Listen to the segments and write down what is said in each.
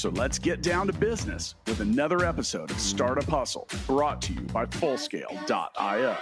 So let's get down to business with another episode of Startup Hustle brought to you by Fullscale.io.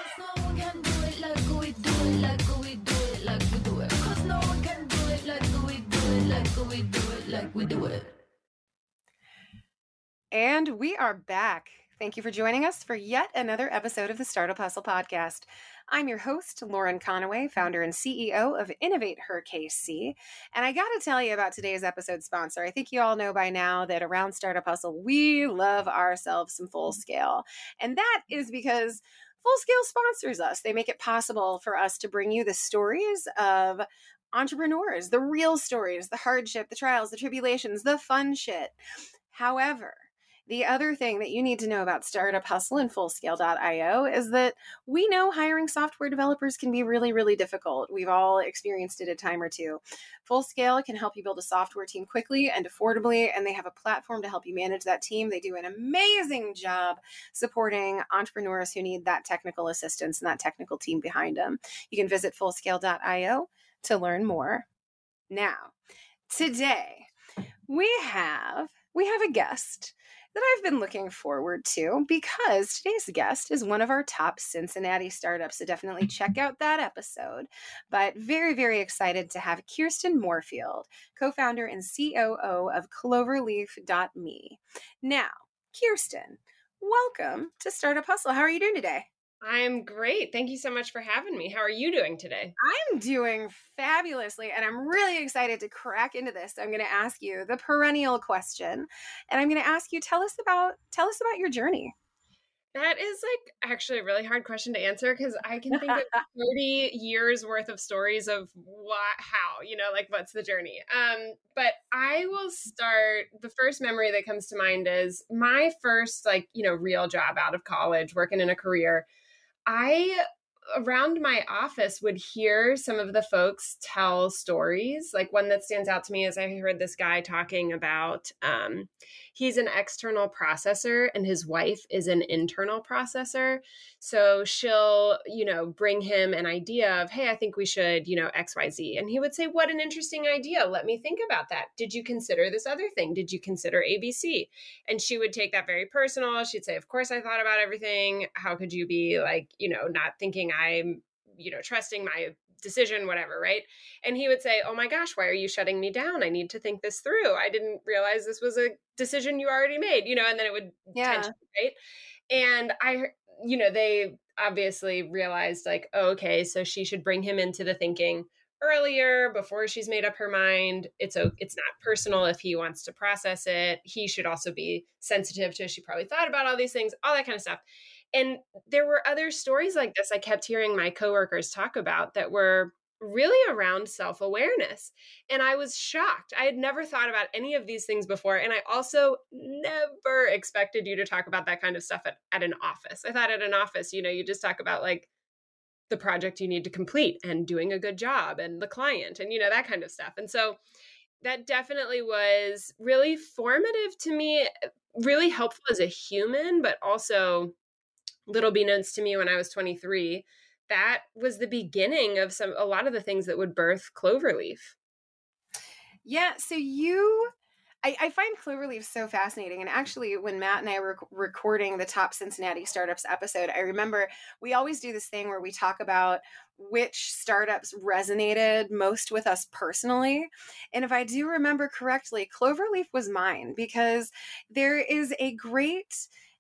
And we are back. Thank you for joining us for yet another episode of the Startup Hustle podcast. I'm your host, Lauren Conaway, founder and CEO of Innovate Her KC. And I got to tell you about today's episode sponsor. I think you all know by now that around Startup Hustle, we love ourselves some full scale. And that is because Full Scale sponsors us. They make it possible for us to bring you the stories of entrepreneurs, the real stories, the hardship, the trials, the tribulations, the fun shit. However, the other thing that you need to know about Startup Hustle and Fullscale.io is that we know hiring software developers can be really, really difficult. We've all experienced it a time or two. Fullscale can help you build a software team quickly and affordably, and they have a platform to help you manage that team. They do an amazing job supporting entrepreneurs who need that technical assistance and that technical team behind them. You can visit Fullscale.io to learn more. Now, today we have we have a guest that I've been looking forward to because today's guest is one of our top Cincinnati startups. So definitely check out that episode. But very, very excited to have Kirsten Moorefield, co founder and COO of Cloverleaf.me. Now, Kirsten, welcome to Startup Hustle. How are you doing today? I'm great. Thank you so much for having me. How are you doing today? I'm doing fabulously, and I'm really excited to crack into this. So I'm going to ask you the perennial question, and I'm going to ask you tell us about tell us about your journey. That is like actually a really hard question to answer because I can think of 30 years worth of stories of what, how, you know, like what's the journey. Um, but I will start. The first memory that comes to mind is my first, like, you know, real job out of college, working in a career I around my office would hear some of the folks tell stories. Like one that stands out to me is I heard this guy talking about um, he's an external processor and his wife is an internal processor. So she'll, you know, bring him an idea of, hey, I think we should, you know, XYZ. And he would say, what an interesting idea. Let me think about that. Did you consider this other thing? Did you consider ABC? And she would take that very personal. She'd say, of course I thought about everything. How could you be like, you know, not thinking I'm, you know, trusting my decision, whatever, right? And he would say, Oh my gosh, why are you shutting me down? I need to think this through. I didn't realize this was a decision you already made, you know, and then it would yeah. tension, right? And I, you know, they obviously realized like, oh, okay, so she should bring him into the thinking earlier before she's made up her mind it's a it's not personal if he wants to process it he should also be sensitive to she probably thought about all these things all that kind of stuff and there were other stories like this I kept hearing my coworkers talk about that were really around self awareness. And I was shocked. I had never thought about any of these things before. And I also never expected you to talk about that kind of stuff at, at an office. I thought at an office, you know, you just talk about like the project you need to complete and doing a good job and the client and, you know, that kind of stuff. And so that definitely was really formative to me, really helpful as a human, but also little beknownst to me when I was 23, that was the beginning of some a lot of the things that would birth Cloverleaf. Yeah, so you I, I, find Cloverleaf so fascinating. And actually, when Matt and I were recording the top Cincinnati startups episode, I remember we always do this thing where we talk about which startups resonated most with us personally. And if I do remember correctly, Cloverleaf was mine because there is a great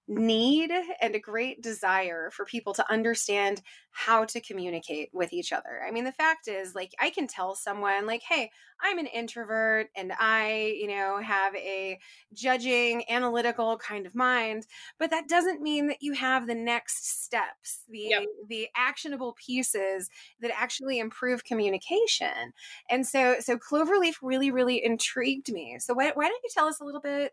need and a great desire for people to understand how to communicate with each other. I mean, the fact is, like, I can tell someone, like, hey, I'm an introvert and I, you know, have a judging, analytical kind of mind, but that doesn't mean that you have the next steps, the yep. the actionable pieces that actually improve communication. And so so Cloverleaf really really intrigued me. So why, why don't you tell us a little bit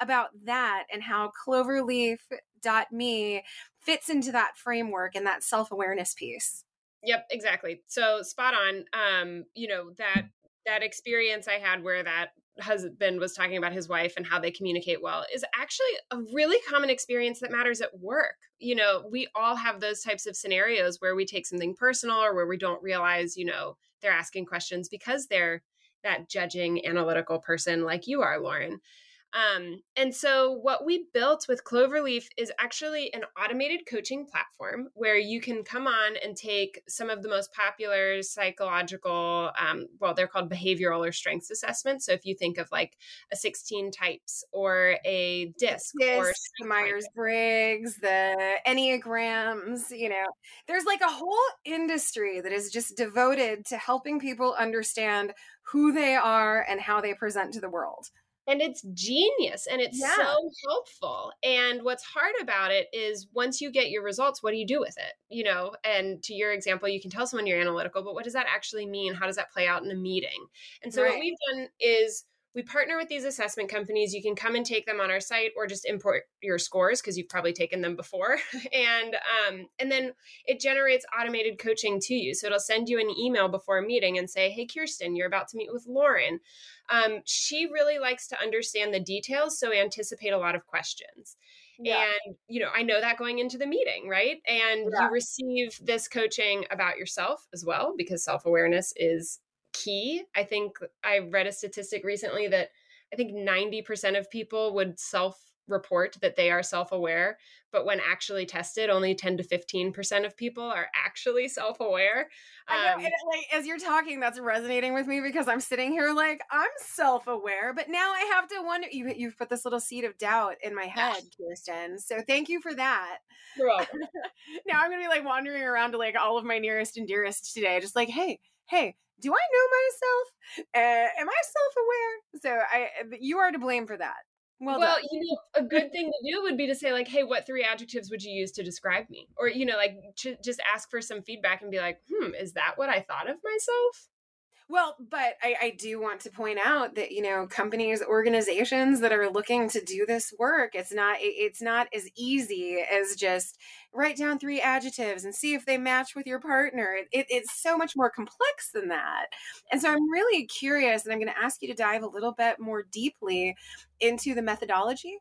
about that and how cloverleaf.me fits into that framework and that self-awareness piece. Yep, exactly. So spot on. Um, you know, that that experience I had where that husband was talking about his wife and how they communicate well is actually a really common experience that matters at work. You know, we all have those types of scenarios where we take something personal or where we don't realize, you know, they're asking questions because they're that judging analytical person like you are, Lauren. Um, and so, what we built with Cloverleaf is actually an automated coaching platform where you can come on and take some of the most popular psychological, um, well, they're called behavioral or strengths assessments. So, if you think of like a 16 types or a DISC, DISC or the Myers Briggs, the Enneagrams, you know, there's like a whole industry that is just devoted to helping people understand who they are and how they present to the world and it's genius and it's yeah. so helpful and what's hard about it is once you get your results what do you do with it you know and to your example you can tell someone you're analytical but what does that actually mean how does that play out in a meeting and so right. what we've done is we partner with these assessment companies. You can come and take them on our site or just import your scores because you've probably taken them before. and um, and then it generates automated coaching to you. So it'll send you an email before a meeting and say, "Hey, Kirsten, you're about to meet with Lauren. Um, she really likes to understand the details, so anticipate a lot of questions." Yeah. And, you know, I know that going into the meeting, right? And yeah. you receive this coaching about yourself as well, because self awareness is key. I think I read a statistic recently that I think 90% of people would self report that they are self aware, but when actually tested, only 10 to 15% of people are actually self aware. Um, like, as you're talking, that's resonating with me because I'm sitting here like, I'm self aware, but now I have to wonder. You, you've put this little seed of doubt in my head, Kirsten. So thank you for that. You're welcome. now I'm going to be like wandering around to like all of my nearest and dearest today, just like, hey, hey, do I know myself? Uh, am I self aware? So I, you are to blame for that. Well, well you know, a good thing to do would be to say like, "Hey, what three adjectives would you use to describe me?" Or you know, like ch- just ask for some feedback and be like, "Hmm, is that what I thought of myself?" Well, but I, I, do want to point out that you know companies, organizations that are looking to do this work, it's not it's not as easy as just write down three adjectives and see if they match with your partner. It, it's so much more complex than that. And so I'm really curious, and I'm going to ask you to dive a little bit more deeply into the methodology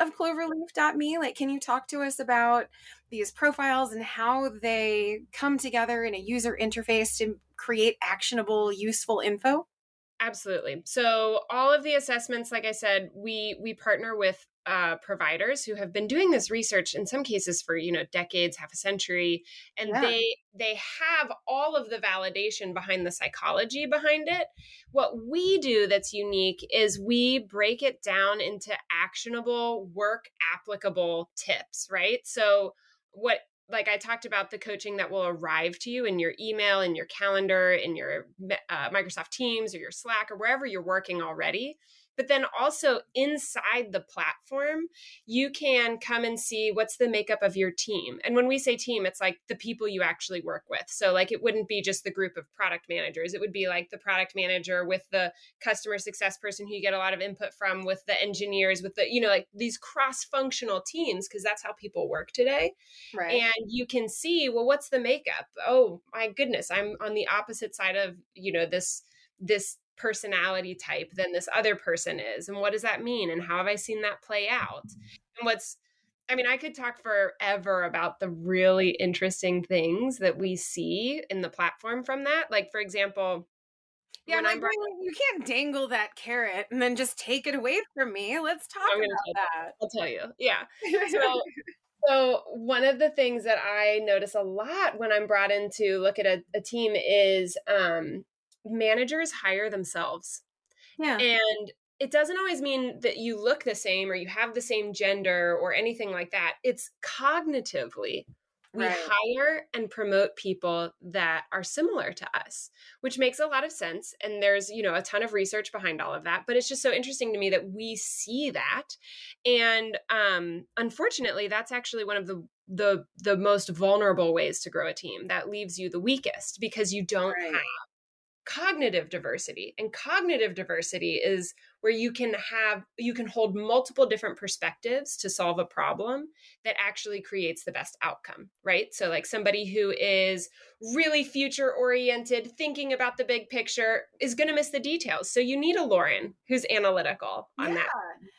of cloverleaf.me like can you talk to us about these profiles and how they come together in a user interface to create actionable useful info? Absolutely. So all of the assessments like i said we we partner with uh, providers who have been doing this research in some cases for you know decades half a century and yeah. they they have all of the validation behind the psychology behind it. What we do that's unique is we break it down into actionable work applicable tips right? So what like I talked about the coaching that will arrive to you in your email, in your calendar, in your uh, Microsoft Teams or your Slack or wherever you're working already. But then also inside the platform, you can come and see what's the makeup of your team. And when we say team, it's like the people you actually work with. So, like, it wouldn't be just the group of product managers, it would be like the product manager with the customer success person who you get a lot of input from, with the engineers, with the, you know, like these cross functional teams, because that's how people work today. Right. And you can see, well, what's the makeup? Oh, my goodness, I'm on the opposite side of, you know, this this personality type than this other person is and what does that mean and how have i seen that play out and what's i mean i could talk forever about the really interesting things that we see in the platform from that like for example yeah, like, you can't dangle that carrot and then just take it away from me. Let's talk about that. I'll tell you. Yeah. So, so one of the things that I notice a lot when I'm brought in to look at a, a team is um, managers hire themselves. Yeah. And it doesn't always mean that you look the same or you have the same gender or anything like that. It's cognitively. We right. hire and promote people that are similar to us, which makes a lot of sense. And there's, you know, a ton of research behind all of that. But it's just so interesting to me that we see that. And um, unfortunately, that's actually one of the the the most vulnerable ways to grow a team that leaves you the weakest because you don't right. have cognitive diversity. And cognitive diversity is where you can have, you can hold multiple different perspectives to solve a problem that actually creates the best outcome, right? So, like somebody who is really future oriented, thinking about the big picture, is going to miss the details. So, you need a Lauren who's analytical on yeah. that.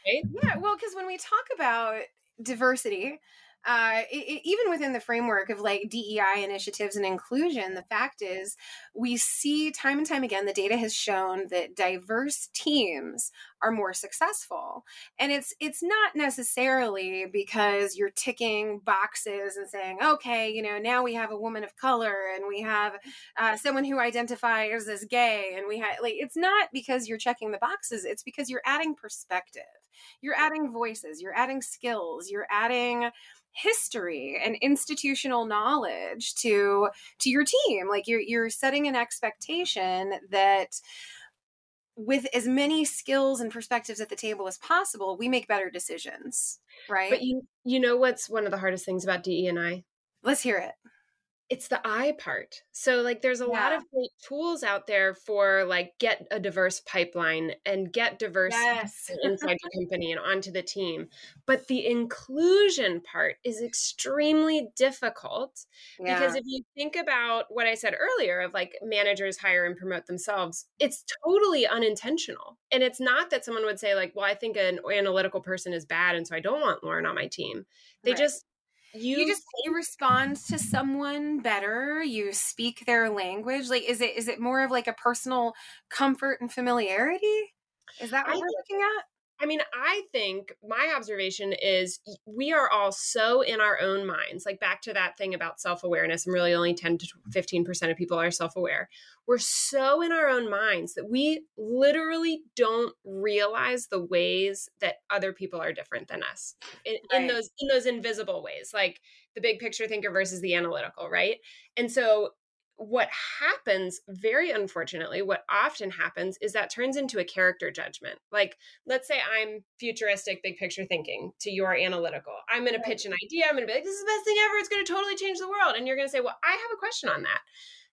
Right? Yeah. Well, because when we talk about diversity, uh, it, even within the framework of like DEI initiatives and inclusion, the fact is we see time and time again the data has shown that diverse teams are more successful, and it's it's not necessarily because you're ticking boxes and saying, okay, you know, now we have a woman of color and we have uh, someone who identifies as gay, and we have like it's not because you're checking the boxes; it's because you're adding perspective, you're adding voices, you're adding skills, you're adding history and institutional knowledge to to your team. Like you're you're setting an expectation that with as many skills and perspectives at the table as possible we make better decisions right? But you you know what's one of the hardest things about DE and I? Let's hear it it's the I part. So like there's a yeah. lot of great tools out there for like get a diverse pipeline and get diverse yes. inside your company and onto the team. But the inclusion part is extremely difficult yeah. because if you think about what I said earlier of like managers hire and promote themselves, it's totally unintentional. And it's not that someone would say like, well, I think an analytical person is bad and so I don't want Lauren on my team. They right. just you, you just you respond to someone better you speak their language like is it is it more of like a personal comfort and familiarity? Is that what I we're looking at I mean, I think my observation is we are all so in our own minds. Like back to that thing about self awareness, and really only 10 to 15% mm-hmm. of people are self aware. We're so in our own minds that we literally don't realize the ways that other people are different than us in, right. in those in those invisible ways, like the big picture thinker versus the analytical, right? And so what happens very unfortunately what often happens is that turns into a character judgment. Like let's say i'm futuristic big picture thinking to your analytical. I'm going to pitch an idea i'm going to be like this is the best thing ever it's going to totally change the world. And you're going to say well i have a question on that.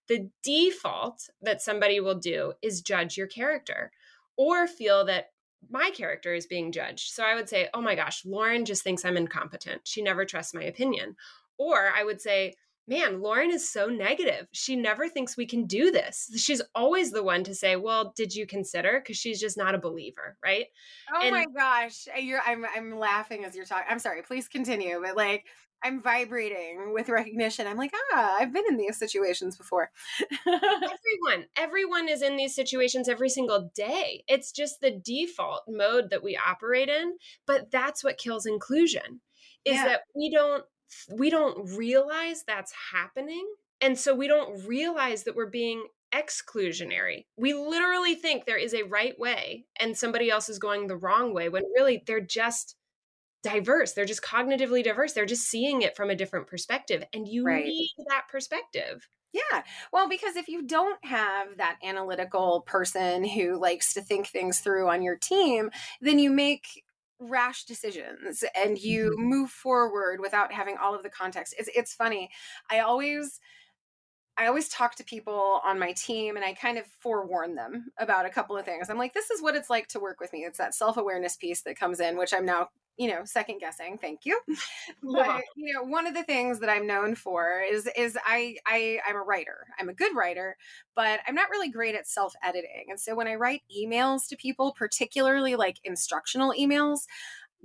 The default that somebody will do is judge your character or feel that my character is being judged. So i would say oh my gosh lauren just thinks i'm incompetent. She never trusts my opinion. Or i would say man, Lauren is so negative. She never thinks we can do this. She's always the one to say, "Well, did you consider?" Because she's just not a believer, right? Oh and, my gosh, uh, you're I'm I'm laughing as you're talking. I'm sorry. Please continue. But like, I'm vibrating with recognition. I'm like, ah, I've been in these situations before. everyone, everyone is in these situations every single day. It's just the default mode that we operate in. But that's what kills inclusion. Is yeah. that we don't we don't realize that's happening. And so we don't realize that we're being exclusionary. We literally think there is a right way and somebody else is going the wrong way when really they're just diverse. They're just cognitively diverse. They're just seeing it from a different perspective. And you right. need that perspective. Yeah. Well, because if you don't have that analytical person who likes to think things through on your team, then you make rash decisions and you mm-hmm. move forward without having all of the context. It's it's funny. I always I always talk to people on my team and I kind of forewarn them about a couple of things. I'm like, this is what it's like to work with me. It's that self awareness piece that comes in, which I'm now you know second guessing thank you but you know one of the things that i'm known for is is i i i'm a writer i'm a good writer but i'm not really great at self editing and so when i write emails to people particularly like instructional emails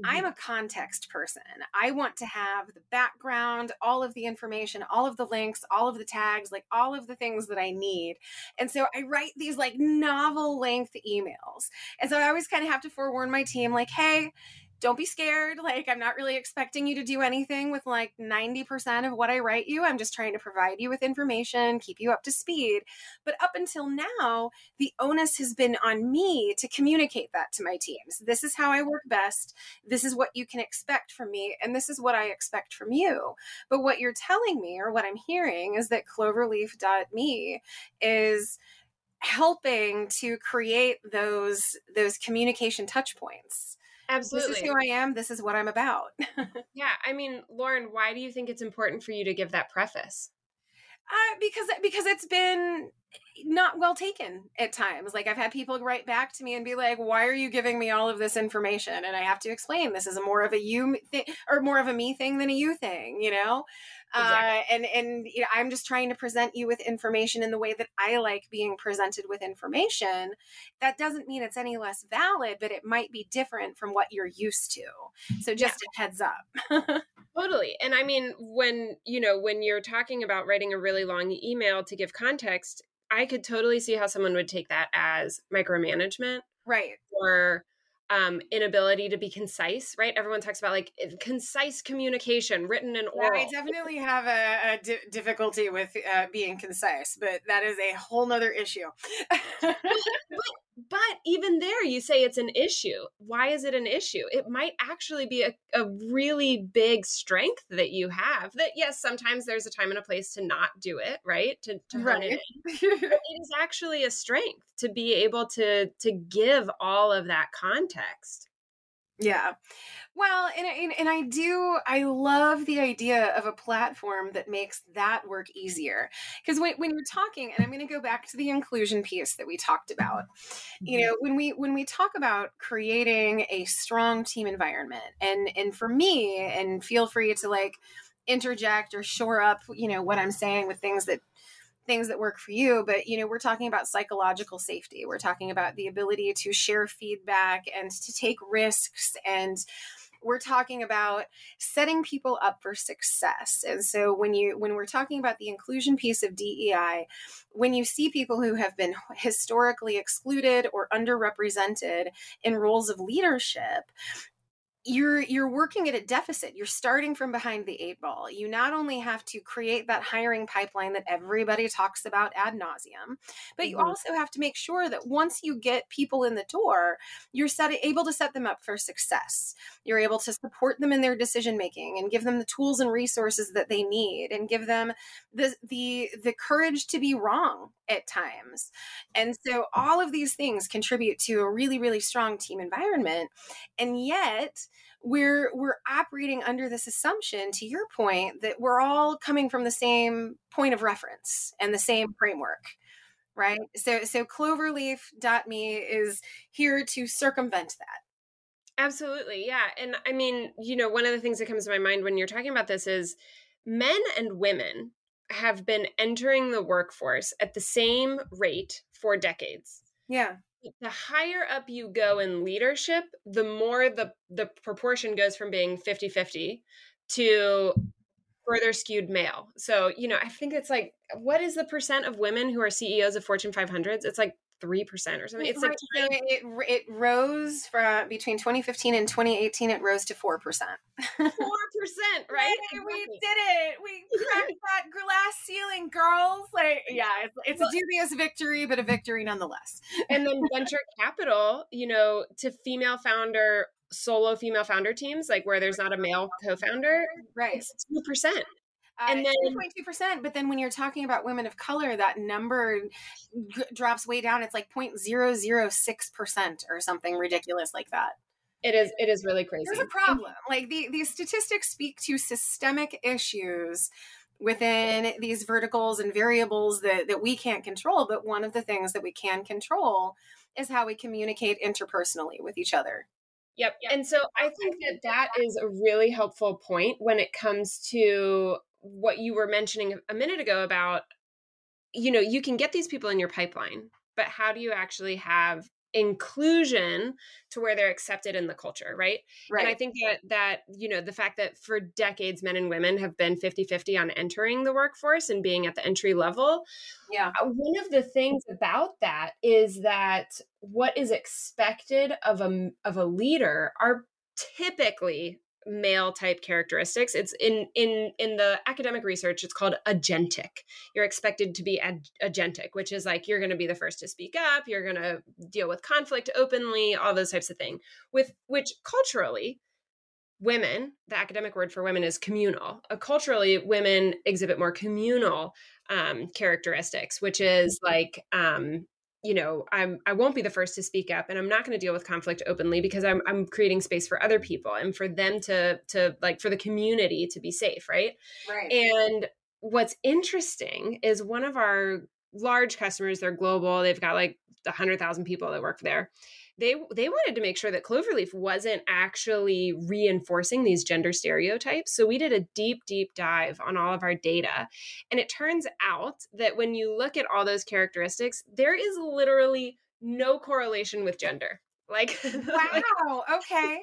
I'm mm-hmm. a context person. I want to have the background, all of the information, all of the links, all of the tags, like all of the things that I need. And so I write these like novel length emails. And so I always kind of have to forewarn my team like, hey, don't be scared. Like, I'm not really expecting you to do anything with like 90% of what I write you. I'm just trying to provide you with information, keep you up to speed. But up until now, the onus has been on me to communicate that to my teams. This is how I work best. This is what you can expect from me. And this is what I expect from you. But what you're telling me, or what I'm hearing, is that cloverleaf.me is helping to create those those communication touch points Absolutely. This is who I am. This is what I'm about. yeah. I mean, Lauren, why do you think it's important for you to give that preface? Uh, because because it's been not well taken at times. Like I've had people write back to me and be like, "Why are you giving me all of this information?" And I have to explain this is a more of a you thing or more of a me thing than a you thing, you know. Exactly. Uh, and and you know, I'm just trying to present you with information in the way that I like being presented with information. That doesn't mean it's any less valid, but it might be different from what you're used to. So just yeah. a heads up. totally. And I mean, when you know when you're talking about writing a really long email to give context, I could totally see how someone would take that as micromanagement. Right. Or um, inability to be concise, right? Everyone talks about like concise communication, written and oral. Yeah, I definitely have a, a di- difficulty with uh, being concise, but that is a whole nother issue. but, but even there, you say it's an issue. Why is it an issue? It might actually be a, a really big strength that you have. That yes, sometimes there's a time and a place to not do it, right? To, to right. it. it is actually a strength to be able to to give all of that context. Yeah. Well, and, and, and I do, I love the idea of a platform that makes that work easier. Because when, when you're talking, and I'm going to go back to the inclusion piece that we talked about, you mm-hmm. know, when we when we talk about creating a strong team environment, and and for me, and feel free to like interject or shore up, you know, what I'm saying with things that things that work for you but you know we're talking about psychological safety. We're talking about the ability to share feedback and to take risks and we're talking about setting people up for success. And so when you when we're talking about the inclusion piece of dei when you see people who have been historically excluded or underrepresented in roles of leadership you're you're working at a deficit you're starting from behind the eight ball. You not only have to create that hiring pipeline that everybody talks about ad nauseum but you mm-hmm. also have to make sure that once you get people in the door you're set, able to set them up for success. You're able to support them in their decision making and give them the tools and resources that they need and give them the the the courage to be wrong at times. And so all of these things contribute to a really really strong team environment. And yet we're we're operating under this assumption to your point that we're all coming from the same point of reference and the same framework right? So so cloverleaf.me is here to circumvent that. Absolutely yeah. And i mean you know one of the things that comes to my mind when you're talking about this is men and women have been entering the workforce at the same rate for decades yeah the higher up you go in leadership the more the the proportion goes from being 50-50 to further skewed male so you know i think it's like what is the percent of women who are ceos of fortune 500s it's like three percent or something. It's like it, it rose from uh, between 2015 and 2018. It rose to four percent. Four percent, right? we did it. We cracked glass ceiling, girls. Like, yeah, it's, it's a dubious victory, but a victory nonetheless. and then venture capital, you know, to female founder solo female founder teams, like where there's not a male co-founder, right? It's two percent. Uh, and then 2.2%, but then when you're talking about women of color, that number g- drops way down. It's like 0.006% or something ridiculous like that. It is it is really crazy. There's a problem. Like the, these statistics speak to systemic issues within these verticals and variables that, that we can't control. But one of the things that we can control is how we communicate interpersonally with each other. Yep. yep. And so I think that that is a really helpful point when it comes to what you were mentioning a minute ago about you know you can get these people in your pipeline but how do you actually have inclusion to where they're accepted in the culture right? Right and i think that that you know the fact that for decades men and women have been 50-50 on entering the workforce and being at the entry level yeah. uh, one of the things about that is that what is expected of a of a leader are typically male type characteristics. It's in in in the academic research it's called agentic. You're expected to be ag- agentic which is like you're going to be the first to speak up you're going to deal with conflict openly all those types of thing. With which culturally women the academic word for women is communal. Uh, culturally women exhibit more communal um, characteristics which is like um, you know i'm i won't be the first to speak up and i'm not going to deal with conflict openly because i'm i'm creating space for other people and for them to to like for the community to be safe right right and what's interesting is one of our large customers, they're global, they've got like 100,000 people that work there. They they wanted to make sure that Cloverleaf wasn't actually reinforcing these gender stereotypes. So we did a deep deep dive on all of our data. And it turns out that when you look at all those characteristics, there is literally no correlation with gender. Like wow, okay.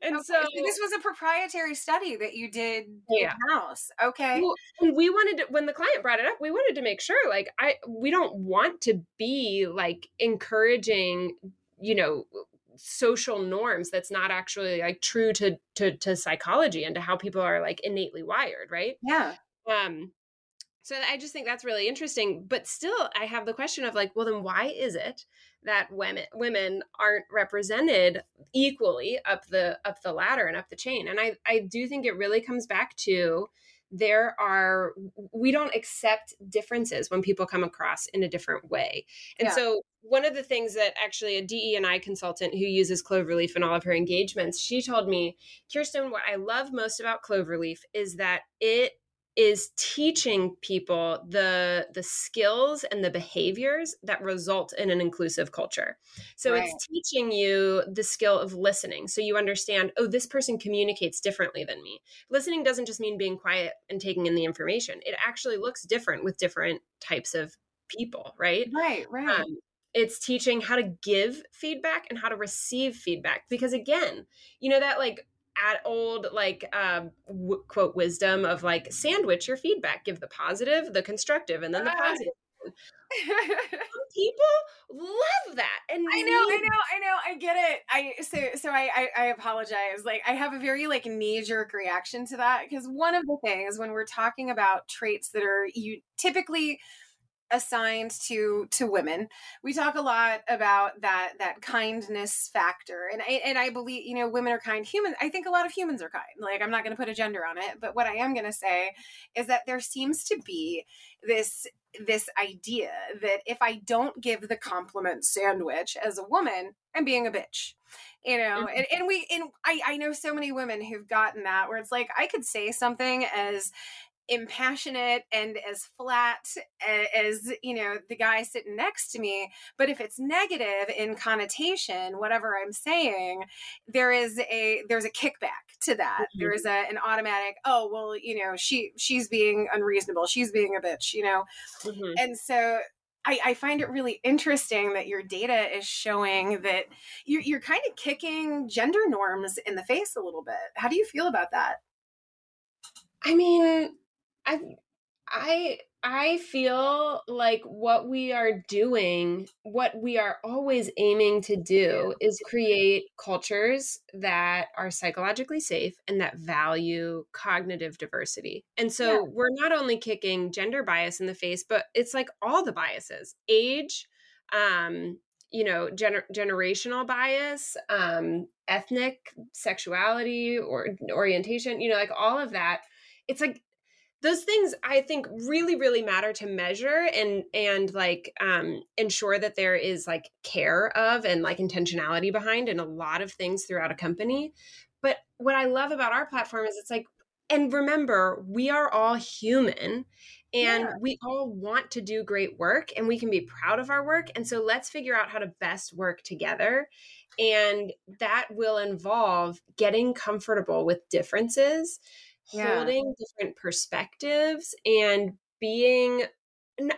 And okay. so, so, this was a proprietary study that you did yeah. in house. Okay. Well, we wanted to, when the client brought it up, we wanted to make sure like I we don't want to be like encouraging, you know, social norms that's not actually like true to to to psychology and to how people are like innately wired, right? Yeah. Um so I just think that's really interesting. But still, I have the question of like, well, then why is it that women women aren't represented equally up the up the ladder and up the chain? And I I do think it really comes back to there are we don't accept differences when people come across in a different way and yeah. so one of the things that actually a de and i consultant who uses cloverleaf in all of her engagements she told me kirsten what i love most about cloverleaf is that it is teaching people the the skills and the behaviors that result in an inclusive culture. So right. it's teaching you the skill of listening. So you understand oh this person communicates differently than me. Listening doesn't just mean being quiet and taking in the information. It actually looks different with different types of people right? Right right. Um, it's teaching how to give feedback and how to receive feedback. Because again you know that like at old like uh, w- quote wisdom of like sandwich your feedback give the positive the constructive and then the positive. People love that and i know i know i know i get it. I so so I, I i apologize. Like i have a very like knee-jerk reaction to that because one of the things when we're talking about traits that are you typically assigned to to women. We talk a lot about that that kindness factor and I, and I believe you know women are kind. Humans I think a lot of humans are kind. Like I'm not going to put a gender on it but what I am going to say is that there seems to be this this idea that if I don't give the compliment sandwich as a woman I'm being a bitch you know mm-hmm. and, and we and I, I know so many women who've gotten that where it's like i could say something as impassionate and as flat as you know the guy sitting next to me but if it's negative in connotation whatever i'm saying there is a there's a kickback to that mm-hmm. there is a, an automatic oh well you know she she's being unreasonable she's being a bitch you know mm-hmm. and so I, I, find it really interesting that your data is showing that you're, you're kind of kicking gender norms in the face a little bit. How do you feel about that? I mean, I I I feel like what we are doing, what we are always aiming to do is create cultures that are psychologically safe and that value cognitive diversity. And so yeah. we're not only kicking gender bias in the face, but it's like all the biases, age, um, you know, gener- generational bias, um, ethnic sexuality or orientation, you know, like all of that. It's like those things i think really really matter to measure and and like um ensure that there is like care of and like intentionality behind in a lot of things throughout a company but what i love about our platform is it's like and remember we are all human and yeah. we all want to do great work and we can be proud of our work and so let's figure out how to best work together and that will involve getting comfortable with differences yeah. holding different perspectives and being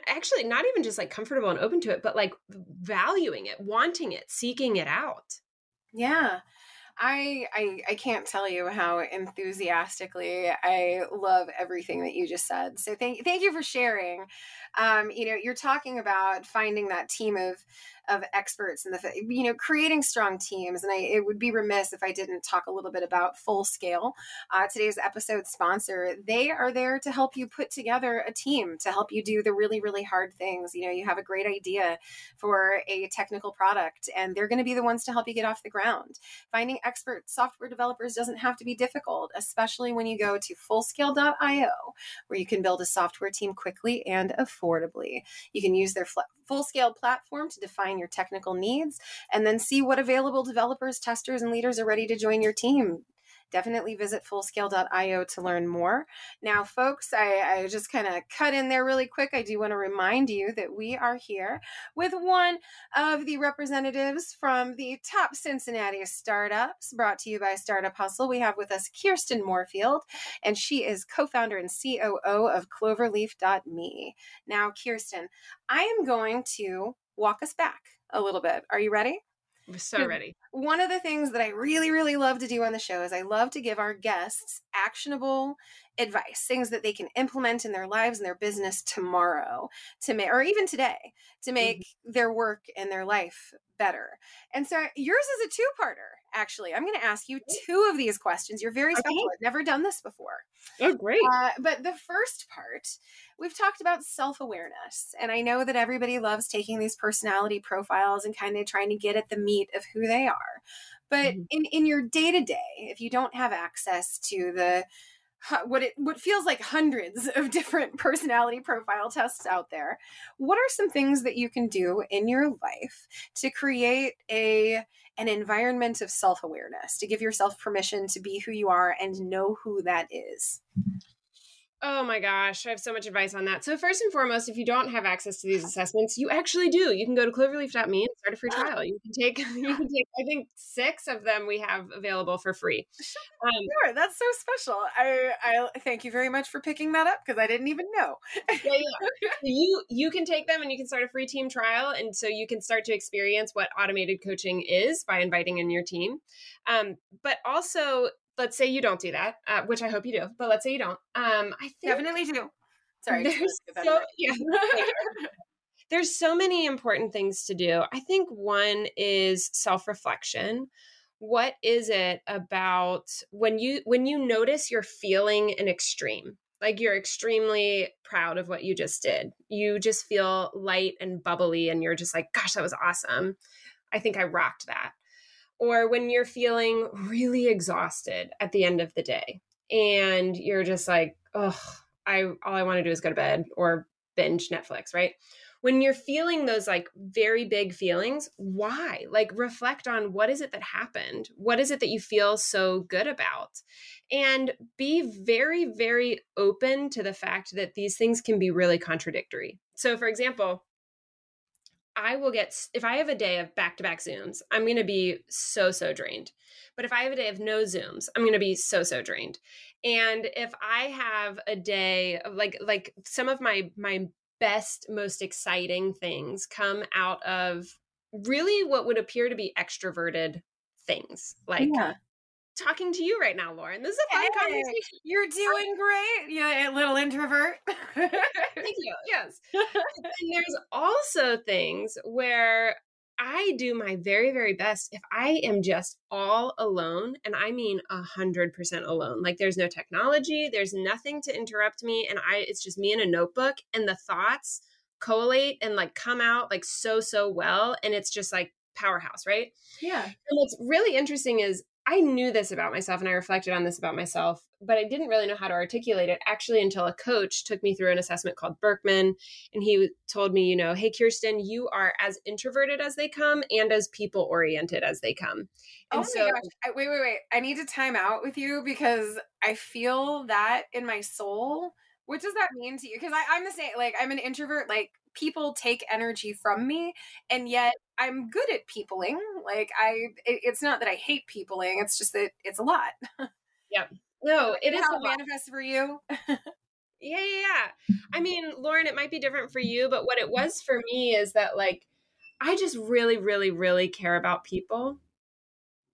actually not even just like comfortable and open to it but like valuing it wanting it seeking it out yeah I, I I can't tell you how enthusiastically I love everything that you just said. So thank thank you for sharing. Um, you know, you're talking about finding that team of of experts and the you know creating strong teams and I it would be remiss if I didn't talk a little bit about Full Scale. Uh, today's episode sponsor they are there to help you put together a team to help you do the really really hard things. You know you have a great idea for a technical product and they're going to be the ones to help you get off the ground. Finding expert software developers doesn't have to be difficult especially when you go to fullscale.io where you can build a software team quickly and affordably you can use their fl- full scale platform to define your technical needs and then see what available developers, testers, and leaders are ready to join your team. Definitely visit fullscale.io to learn more. Now, folks, I, I just kind of cut in there really quick. I do want to remind you that we are here with one of the representatives from the top Cincinnati startups brought to you by Startup Hustle. We have with us Kirsten Moorefield, and she is co founder and COO of Cloverleaf.me. Now, Kirsten, I am going to walk us back a little bit. Are you ready? We're so ready. One of the things that I really, really love to do on the show is I love to give our guests actionable advice, things that they can implement in their lives and their business tomorrow to make, or even today, to make mm-hmm. their work and their life better. And so yours is a two parter, actually. I'm going to ask you two of these questions. You're very special. Okay. I've never done this before. Oh, great. Uh, but the first part, we've talked about self awareness. And I know that everybody loves taking these personality profiles and kind of trying to get at the meat of who they are. But mm-hmm. in, in your day to day, if you don't have access to the what it what feels like hundreds of different personality profile tests out there. What are some things that you can do in your life to create a an environment of self-awareness to give yourself permission to be who you are and know who that is Oh my gosh, I have so much advice on that. So first and foremost, if you don't have access to these assessments, you actually do. You can go to cloverleaf.me and start a free trial. You can take you can take I think 6 of them we have available for free. Um, sure, that's so special. I I thank you very much for picking that up because I didn't even know. yeah, yeah. You you can take them and you can start a free team trial and so you can start to experience what automated coaching is by inviting in your team. Um, but also let's say you don't do that, uh, which I hope you do, but let's say you don't. Um, I think definitely do. Sorry, there's so, yeah. there's so many important things to do. I think one is self reflection. What is it about when you when you notice you're feeling an extreme? Like you're extremely proud of what you just did. You just feel light and bubbly, and you're just like, "Gosh, that was awesome." I think I rocked that or when you're feeling really exhausted at the end of the day and you're just like, oh, I all I want to do is go to bed or binge Netflix, right? When you're feeling those like very big feelings, why? Like reflect on what is it that happened? What is it that you feel so good about? And be very, very open to the fact that these things can be really contradictory. So, for example, I will get if I have a day of back to back Zooms, I'm going to be so so drained. But if I have a day of no Zooms, I'm going to be so so drained. And if I have a day of like like some of my my best most exciting things come out of really what would appear to be extroverted things like yeah talking to you right now, Lauren. This is a fun hey, conversation. You're doing great. Yeah, little introvert. Thank you. Yes. and there's also things where I do my very, very best if I am just all alone, and I mean a hundred percent alone. Like there's no technology, there's nothing to interrupt me, and I it's just me and a notebook, and the thoughts collate and like come out like so so well, and it's just like powerhouse, right? Yeah. And what's really interesting is I knew this about myself and I reflected on this about myself, but I didn't really know how to articulate it actually until a coach took me through an assessment called Birkman. And he told me, you know, hey, Kirsten, you are as introverted as they come and as people oriented as they come. Oh and oh my so, gosh. I, wait, wait, wait. I need to time out with you because I feel that in my soul. What does that mean to you? Because I'm the same, like, I'm an introvert, like, people take energy from me and mm-hmm. yet i'm good at peopling like i it, it's not that i hate peopling it's just that it's a lot. Yeah no it is how it manifests for you? Yeah, yeah yeah. I mean lauren it might be different for you but what it was for me is that like i just really really really care about people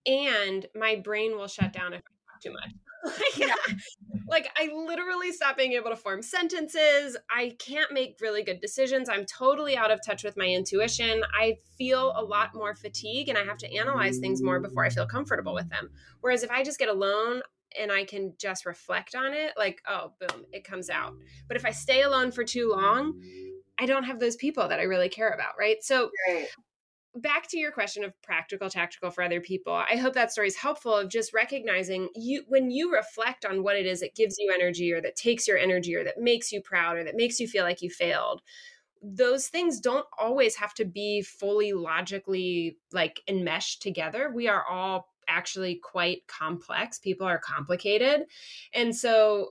and my brain will shut down if i talk too much yeah. like I literally stop being able to form sentences. I can't make really good decisions. I'm totally out of touch with my intuition. I feel a lot more fatigue and I have to analyze things more before I feel comfortable with them. Whereas if I just get alone and I can just reflect on it, like, oh, boom, it comes out. But if I stay alone for too long, I don't have those people that I really care about, right? So right back to your question of practical tactical for other people i hope that story is helpful of just recognizing you when you reflect on what it is that gives you energy or that takes your energy or that makes you proud or that makes you feel like you failed those things don't always have to be fully logically like enmeshed together we are all actually quite complex. People are complicated. And so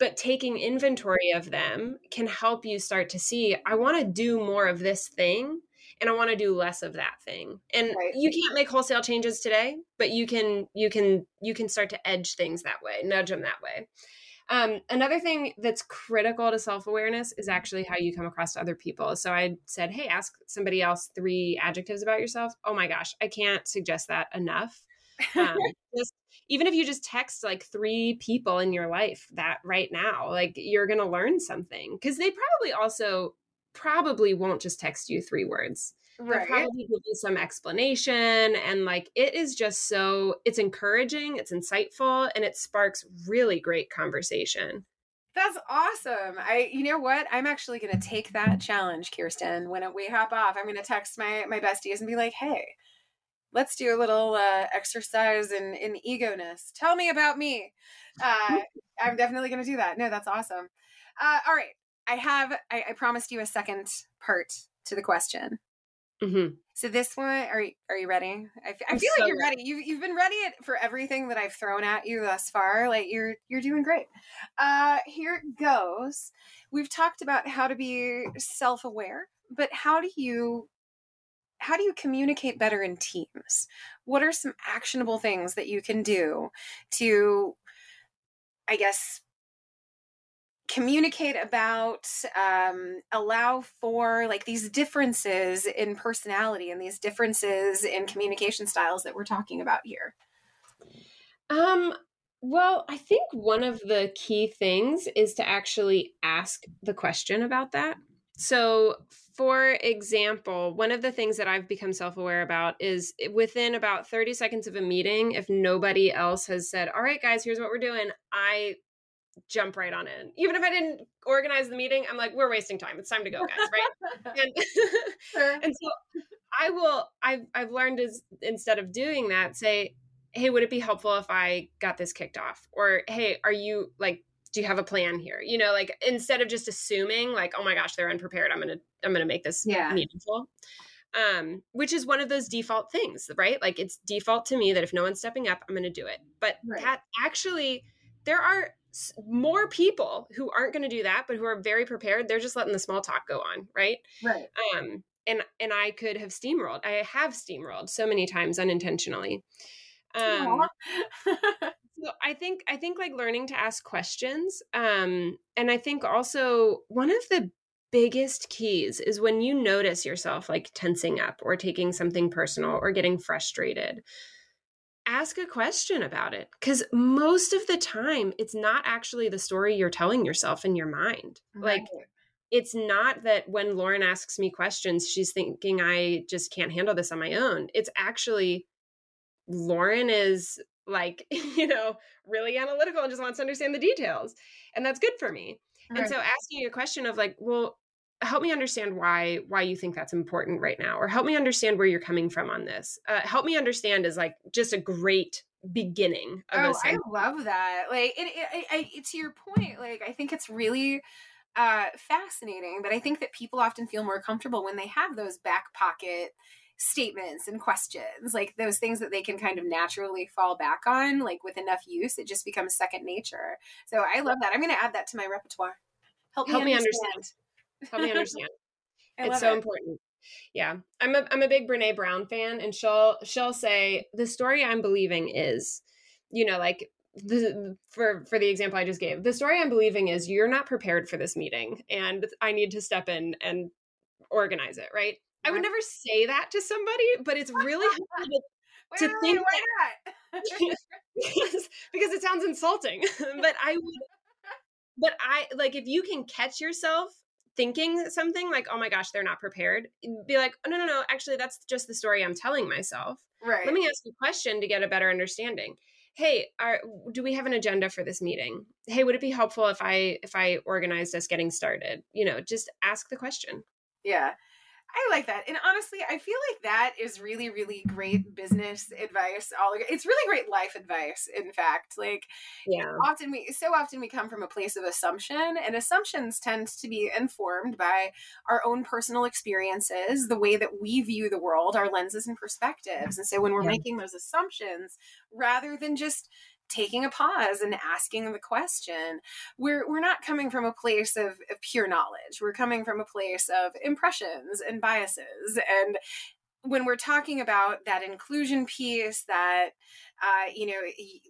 but taking inventory of them can help you start to see I want to do more of this thing and I want to do less of that thing. And right. you can't make wholesale changes today, but you can you can you can start to edge things that way, nudge them that way. Um, another thing that's critical to self awareness is actually how you come across to other people. So I said, hey, ask somebody else three adjectives about yourself. Oh my gosh, I can't suggest that enough. Um, just even if you just text like three people in your life that right now, like you're gonna learn something because they probably also probably won't just text you three words. Right. They'll probably give you some explanation and like it is just so it's encouraging, it's insightful, and it sparks really great conversation. That's awesome. I you know what? I'm actually gonna take that challenge, Kirsten. When we hop off, I'm gonna text my my besties and be like, hey, let's do a little uh, exercise in in egoness. Tell me about me. Uh, I'm definitely gonna do that. No, that's awesome. Uh, all right, I have. I, I promised you a second part to the question. Mm-hmm. So this one, are you, are you ready? I, f- I feel so like you're ready. You you've been ready for everything that I've thrown at you thus far. Like you're you're doing great. Uh, here it goes. We've talked about how to be self aware, but how do you how do you communicate better in teams? What are some actionable things that you can do to, I guess, communicate about um, allow for like these differences in personality and these differences in communication styles that we're talking about here. Um well i think one of the key things is to actually ask the question about that. So for example one of the things that i've become self-aware about is within about 30 seconds of a meeting if nobody else has said all right guys here's what we're doing i jump right on in. Even if I didn't organize the meeting, I'm like, we're wasting time. It's time to go, guys, right? and, sure. and so I will I've I've learned is instead of doing that, say, hey, would it be helpful if I got this kicked off? Or hey, are you like do you have a plan here? You know, like instead of just assuming like, oh my gosh, they're unprepared. I'm gonna I'm gonna make this yeah. meaningful. Um, which is one of those default things, right? Like it's default to me that if no one's stepping up, I'm gonna do it. But right. that actually there are more people who aren't going to do that but who are very prepared they're just letting the small talk go on right? Right. Um and and i could have steamrolled i have steamrolled so many times unintentionally. Um so i think i think like learning to ask questions um and i think also one of the biggest keys is when you notice yourself like tensing up or taking something personal or getting frustrated ask a question about it because most of the time it's not actually the story you're telling yourself in your mind right. like it's not that when lauren asks me questions she's thinking i just can't handle this on my own it's actually lauren is like you know really analytical and just wants to understand the details and that's good for me right. and so asking a question of like well help me understand why why you think that's important right now or help me understand where you're coming from on this. Uh, help me understand is like just a great beginning oh i love that. Like it, it, it, it, to your point like i think it's really uh fascinating but i think that people often feel more comfortable when they have those back pocket statements and questions like those things that they can kind of naturally fall back on like with enough use it just becomes second nature. So i love that. I'm going to add that to my repertoire. Help, help me, understand. me understand Help me understand. it's so it. important. Yeah. I'm a I'm a big Brene Brown fan and she'll she'll say the story I'm believing is, you know, like the, for for the example I just gave, the story I'm believing is you're not prepared for this meeting and I need to step in and organize it, right? I would never say that to somebody, but it's really hard to, to think that because, because it sounds insulting. but I would but I like if you can catch yourself thinking something like, oh my gosh, they're not prepared, be like, oh, no, no, no, actually, that's just the story I'm telling myself. Right. Let me ask you a question to get a better understanding. Hey, are, do we have an agenda for this meeting? Hey, would it be helpful if I if I organized us getting started? You know, just ask the question. Yeah. I like that. And honestly, I feel like that is really, really great business advice. All it's really great life advice, in fact. Like yeah. often we so often we come from a place of assumption, and assumptions tend to be informed by our own personal experiences, the way that we view the world, our lenses and perspectives. And so when we're yeah. making those assumptions, rather than just taking a pause and asking the question we're we're not coming from a place of, of, pure knowledge. We're coming from a place of impressions and biases. And when we're talking about that inclusion piece that uh, you know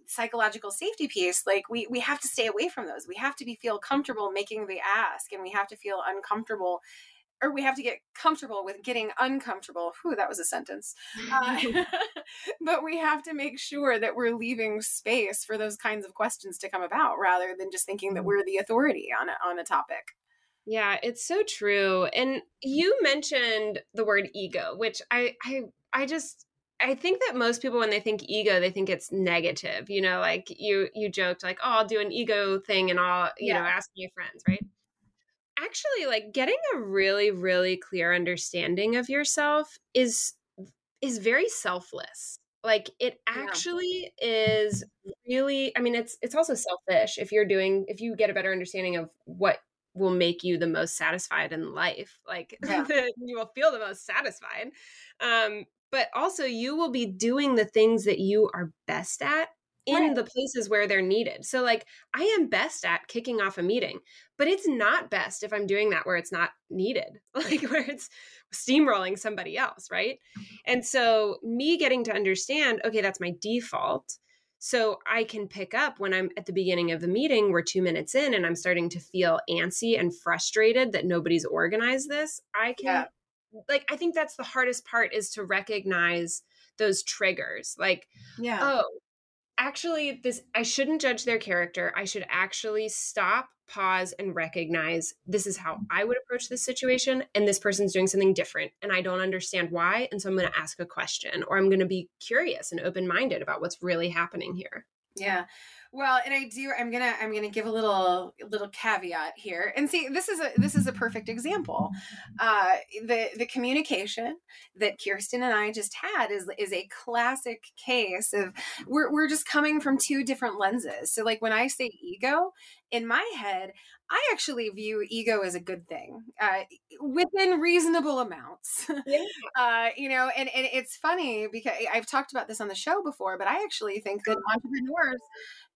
psychological safety piece like we we have to stay away from those. We have to be feel comfortable making the ask and we have to feel uncomfortable or we have to get comfortable with getting uncomfortable. Whew, that was a sentence. Uh, but we have to make sure that we're leaving space for those kinds of questions to come about rather than just thinking that mm. we're the authority on a, on a topic. Yeah, it's so true. And you mentioned the word ego, which I I I just I think that most people when they think ego, they think it's negative. You know, like you you joked like, "Oh, I'll do an ego thing and I'll, you yeah. know, ask my friends," right? Actually like getting a really really clear understanding of yourself is is very selfless like it actually yeah. is really i mean it's it's also selfish if you're doing if you get a better understanding of what will make you the most satisfied in life like yeah. you will feel the most satisfied um but also you will be doing the things that you are best at in right. the places where they're needed. So, like, I am best at kicking off a meeting, but it's not best if I'm doing that where it's not needed, like where it's steamrolling somebody else, right? And so, me getting to understand, okay, that's my default. So, I can pick up when I'm at the beginning of the meeting, we're two minutes in, and I'm starting to feel antsy and frustrated that nobody's organized this. I can, yeah. like, I think that's the hardest part is to recognize those triggers. Like, yeah. oh, actually this i shouldn't judge their character. I should actually stop pause and recognize this is how i would approach this situation and this person's doing something different and i don't understand why and so i'm going to ask a question or i'm going to be curious and open-minded about what's really happening here. Yeah well, and I do. I'm gonna. I'm gonna give a little little caveat here, and see. This is a this is a perfect example. Uh, the the communication that Kirsten and I just had is is a classic case of we're we're just coming from two different lenses. So, like when I say ego, in my head, I actually view ego as a good thing uh, within reasonable amounts. Yeah. uh, you know, and, and it's funny because I've talked about this on the show before, but I actually think that entrepreneurs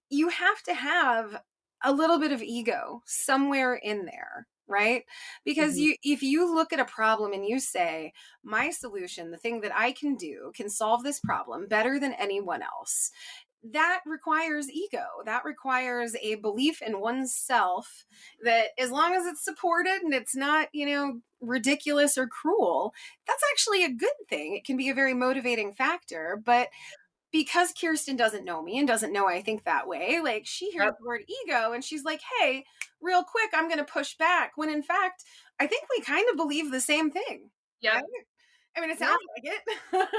you have to have a little bit of ego somewhere in there right? Because mm-hmm. you if you look at a problem and you say my solution the thing that i can do can solve this problem better than anyone else that requires ego. That requires a belief in oneself that as long as it's supported and it's not you know ridiculous or cruel that's actually a good thing. It can be a very motivating factor but because Kirsten doesn't know me and doesn't know I think that way, like she hears yep. the word ego and she's like, hey, real quick, I'm going to push back. When in fact, I think we kind of believe the same thing. Yeah. Right? I mean, it sounds yeah. like it.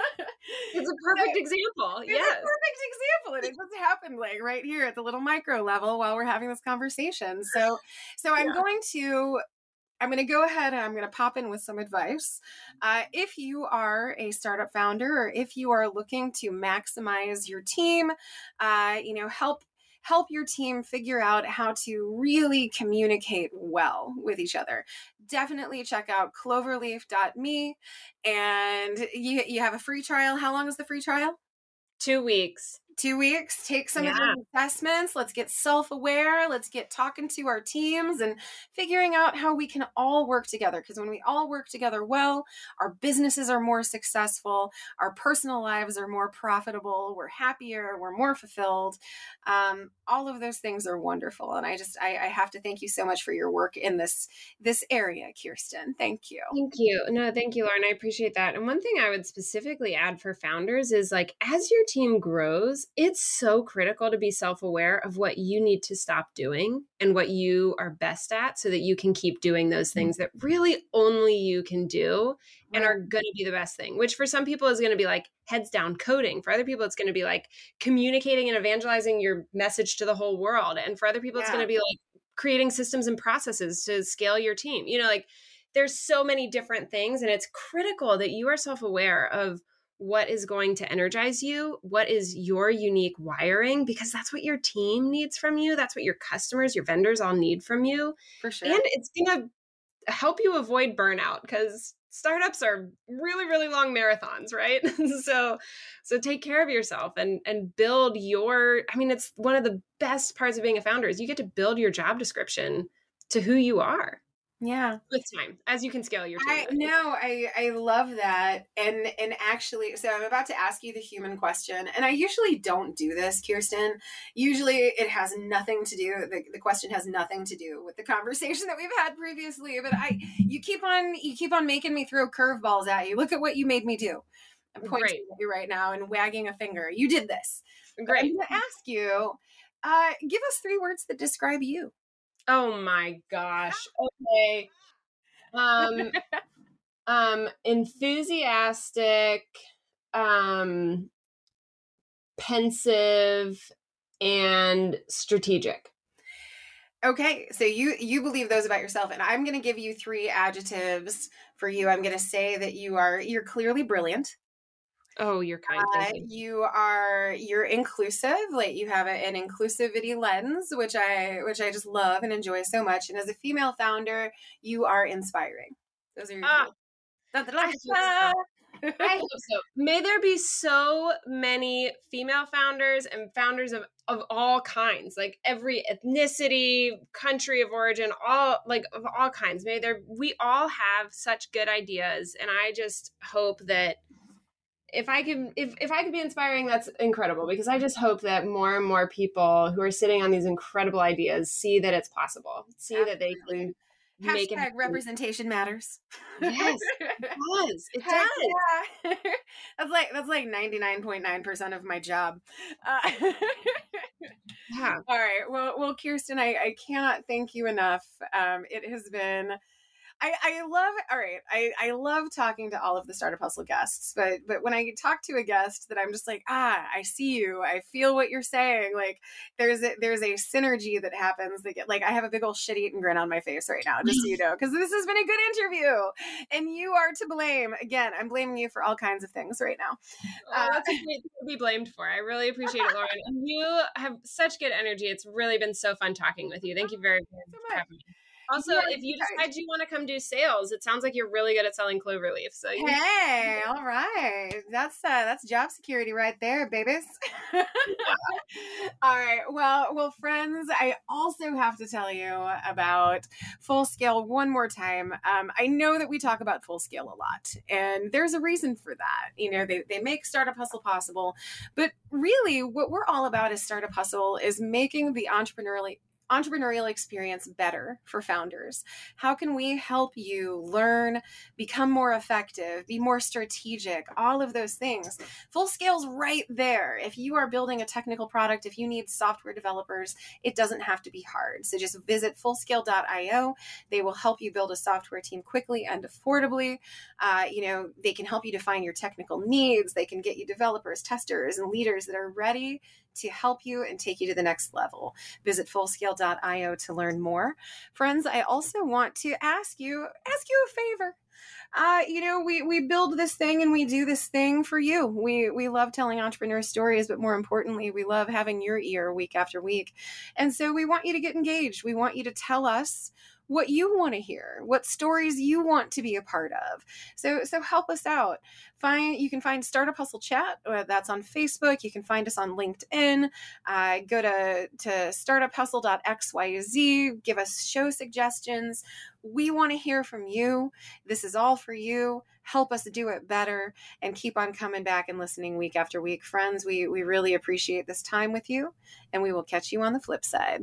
it's a perfect example. Yeah. It's a perfect example. And it just happened like right here at the little micro level while we're having this conversation. So, so I'm yeah. going to I'm going to go ahead and I'm going to pop in with some advice. Uh, if you are a startup founder or if you are looking to maximize your team, uh, you know, help help your team figure out how to really communicate well with each other. Definitely check out cloverleaf.me and you you have a free trial. How long is the free trial? 2 weeks two weeks, take some yeah. of the assessments. Let's get self aware. Let's get talking to our teams and figuring out how we can all work together. Because when we all work together well, our businesses are more successful, our personal lives are more profitable, we're happier, we're more fulfilled. Um, all of those things are wonderful. And I just, I, I have to thank you so much for your work in this this area, Kirsten. Thank you. Thank you. No, thank you, Lauren. I appreciate that. And one thing I would specifically add for founders is like as your team grows, it's so critical to be self aware of what you need to stop doing and what you are best at so that you can keep doing those things that really only you can do and are going to be the best thing, which for some people is going to be like heads down coding. For other people, it's going to be like communicating and evangelizing your message to the whole world. And for other people, yeah. it's going to be like creating systems and processes to scale your team. You know, like there's so many different things and it's critical that you are self-aware of what is going to energize you, what is your unique wiring, because that's what your team needs from you. That's what your customers, your vendors all need from you. For sure. And it's going to help you avoid burnout because startups are really really long marathons right so so take care of yourself and and build your i mean it's one of the best parts of being a founder is you get to build your job description to who you are yeah. With time, as you can scale your time. I know. I I love that. And and actually, so I'm about to ask you the human question. And I usually don't do this, Kirsten. Usually it has nothing to do, the, the question has nothing to do with the conversation that we've had previously. But I you keep on you keep on making me throw curveballs at you. Look at what you made me do. I'm pointing Great. at you right now and wagging a finger. You did this. Great. I'm gonna ask you, uh, give us three words that describe you. Oh my gosh. Okay. Um um enthusiastic, um pensive and strategic. Okay, so you you believe those about yourself and I'm going to give you three adjectives for you. I'm going to say that you are you're clearly brilliant. Oh, you're kind. Uh, you are you're inclusive. Like you have an inclusivity lens, which I which I just love and enjoy so much. And as a female founder, you are inspiring. Those are your. Ah. I hope so. May there be so many female founders and founders of of all kinds, like every ethnicity, country of origin, all like of all kinds. May there we all have such good ideas, and I just hope that if I could if if I could be inspiring, that's incredible because I just hope that more and more people who are sitting on these incredible ideas see that it's possible. See Absolutely. that they can Hashtag make it representation matters. Yes, it does. It does. Yeah. that's like that's like ninety nine point nine percent of my job. Uh, yeah. All right. Well, well, Kirsten, I I cannot thank you enough. Um, it has been I, I love all right. I, I love talking to all of the Startup Hustle guests, but but when I talk to a guest that I'm just like, ah, I see you, I feel what you're saying. Like there's a there's a synergy that happens that get like I have a big old shit eating grin on my face right now, just so you know, because this has been a good interview. And you are to blame. Again, I'm blaming you for all kinds of things right now. Oh, uh, that's a great thing to be blamed for. I really appreciate it, Lauren. You have such good energy. It's really been so fun talking with you. Thank you very, very much for having me. Also, yeah, if you decide you want to come do sales, it sounds like you're really good at selling cloverleaf. So hey, all right, that's uh, that's job security right there, babies. all right, well, well, friends, I also have to tell you about Full Scale one more time. Um, I know that we talk about Full Scale a lot, and there's a reason for that. You know, they they make Startup Hustle possible, but really, what we're all about as Startup Hustle is making the entrepreneurial entrepreneurial experience better for founders? How can we help you learn, become more effective, be more strategic, all of those things? Full Scale's right there. If you are building a technical product, if you need software developers, it doesn't have to be hard. So just visit fullscale.io. They will help you build a software team quickly and affordably. Uh, you know, they can help you define your technical needs. They can get you developers, testers, and leaders that are ready to help you and take you to the next level. Visit fullscale.io to learn more. Friends, I also want to ask you ask you a favor. Uh, you know, we we build this thing and we do this thing for you. We we love telling entrepreneur stories, but more importantly, we love having your ear week after week. And so we want you to get engaged. We want you to tell us what you want to hear, what stories you want to be a part of. So so help us out. Find you can find Startup Hustle Chat. Uh, that's on Facebook. You can find us on LinkedIn. Uh, go to to startuphustle.xyz. Give us show suggestions. We want to hear from you. This is all for you. Help us do it better and keep on coming back and listening week after week. Friends, we, we really appreciate this time with you, and we will catch you on the flip side.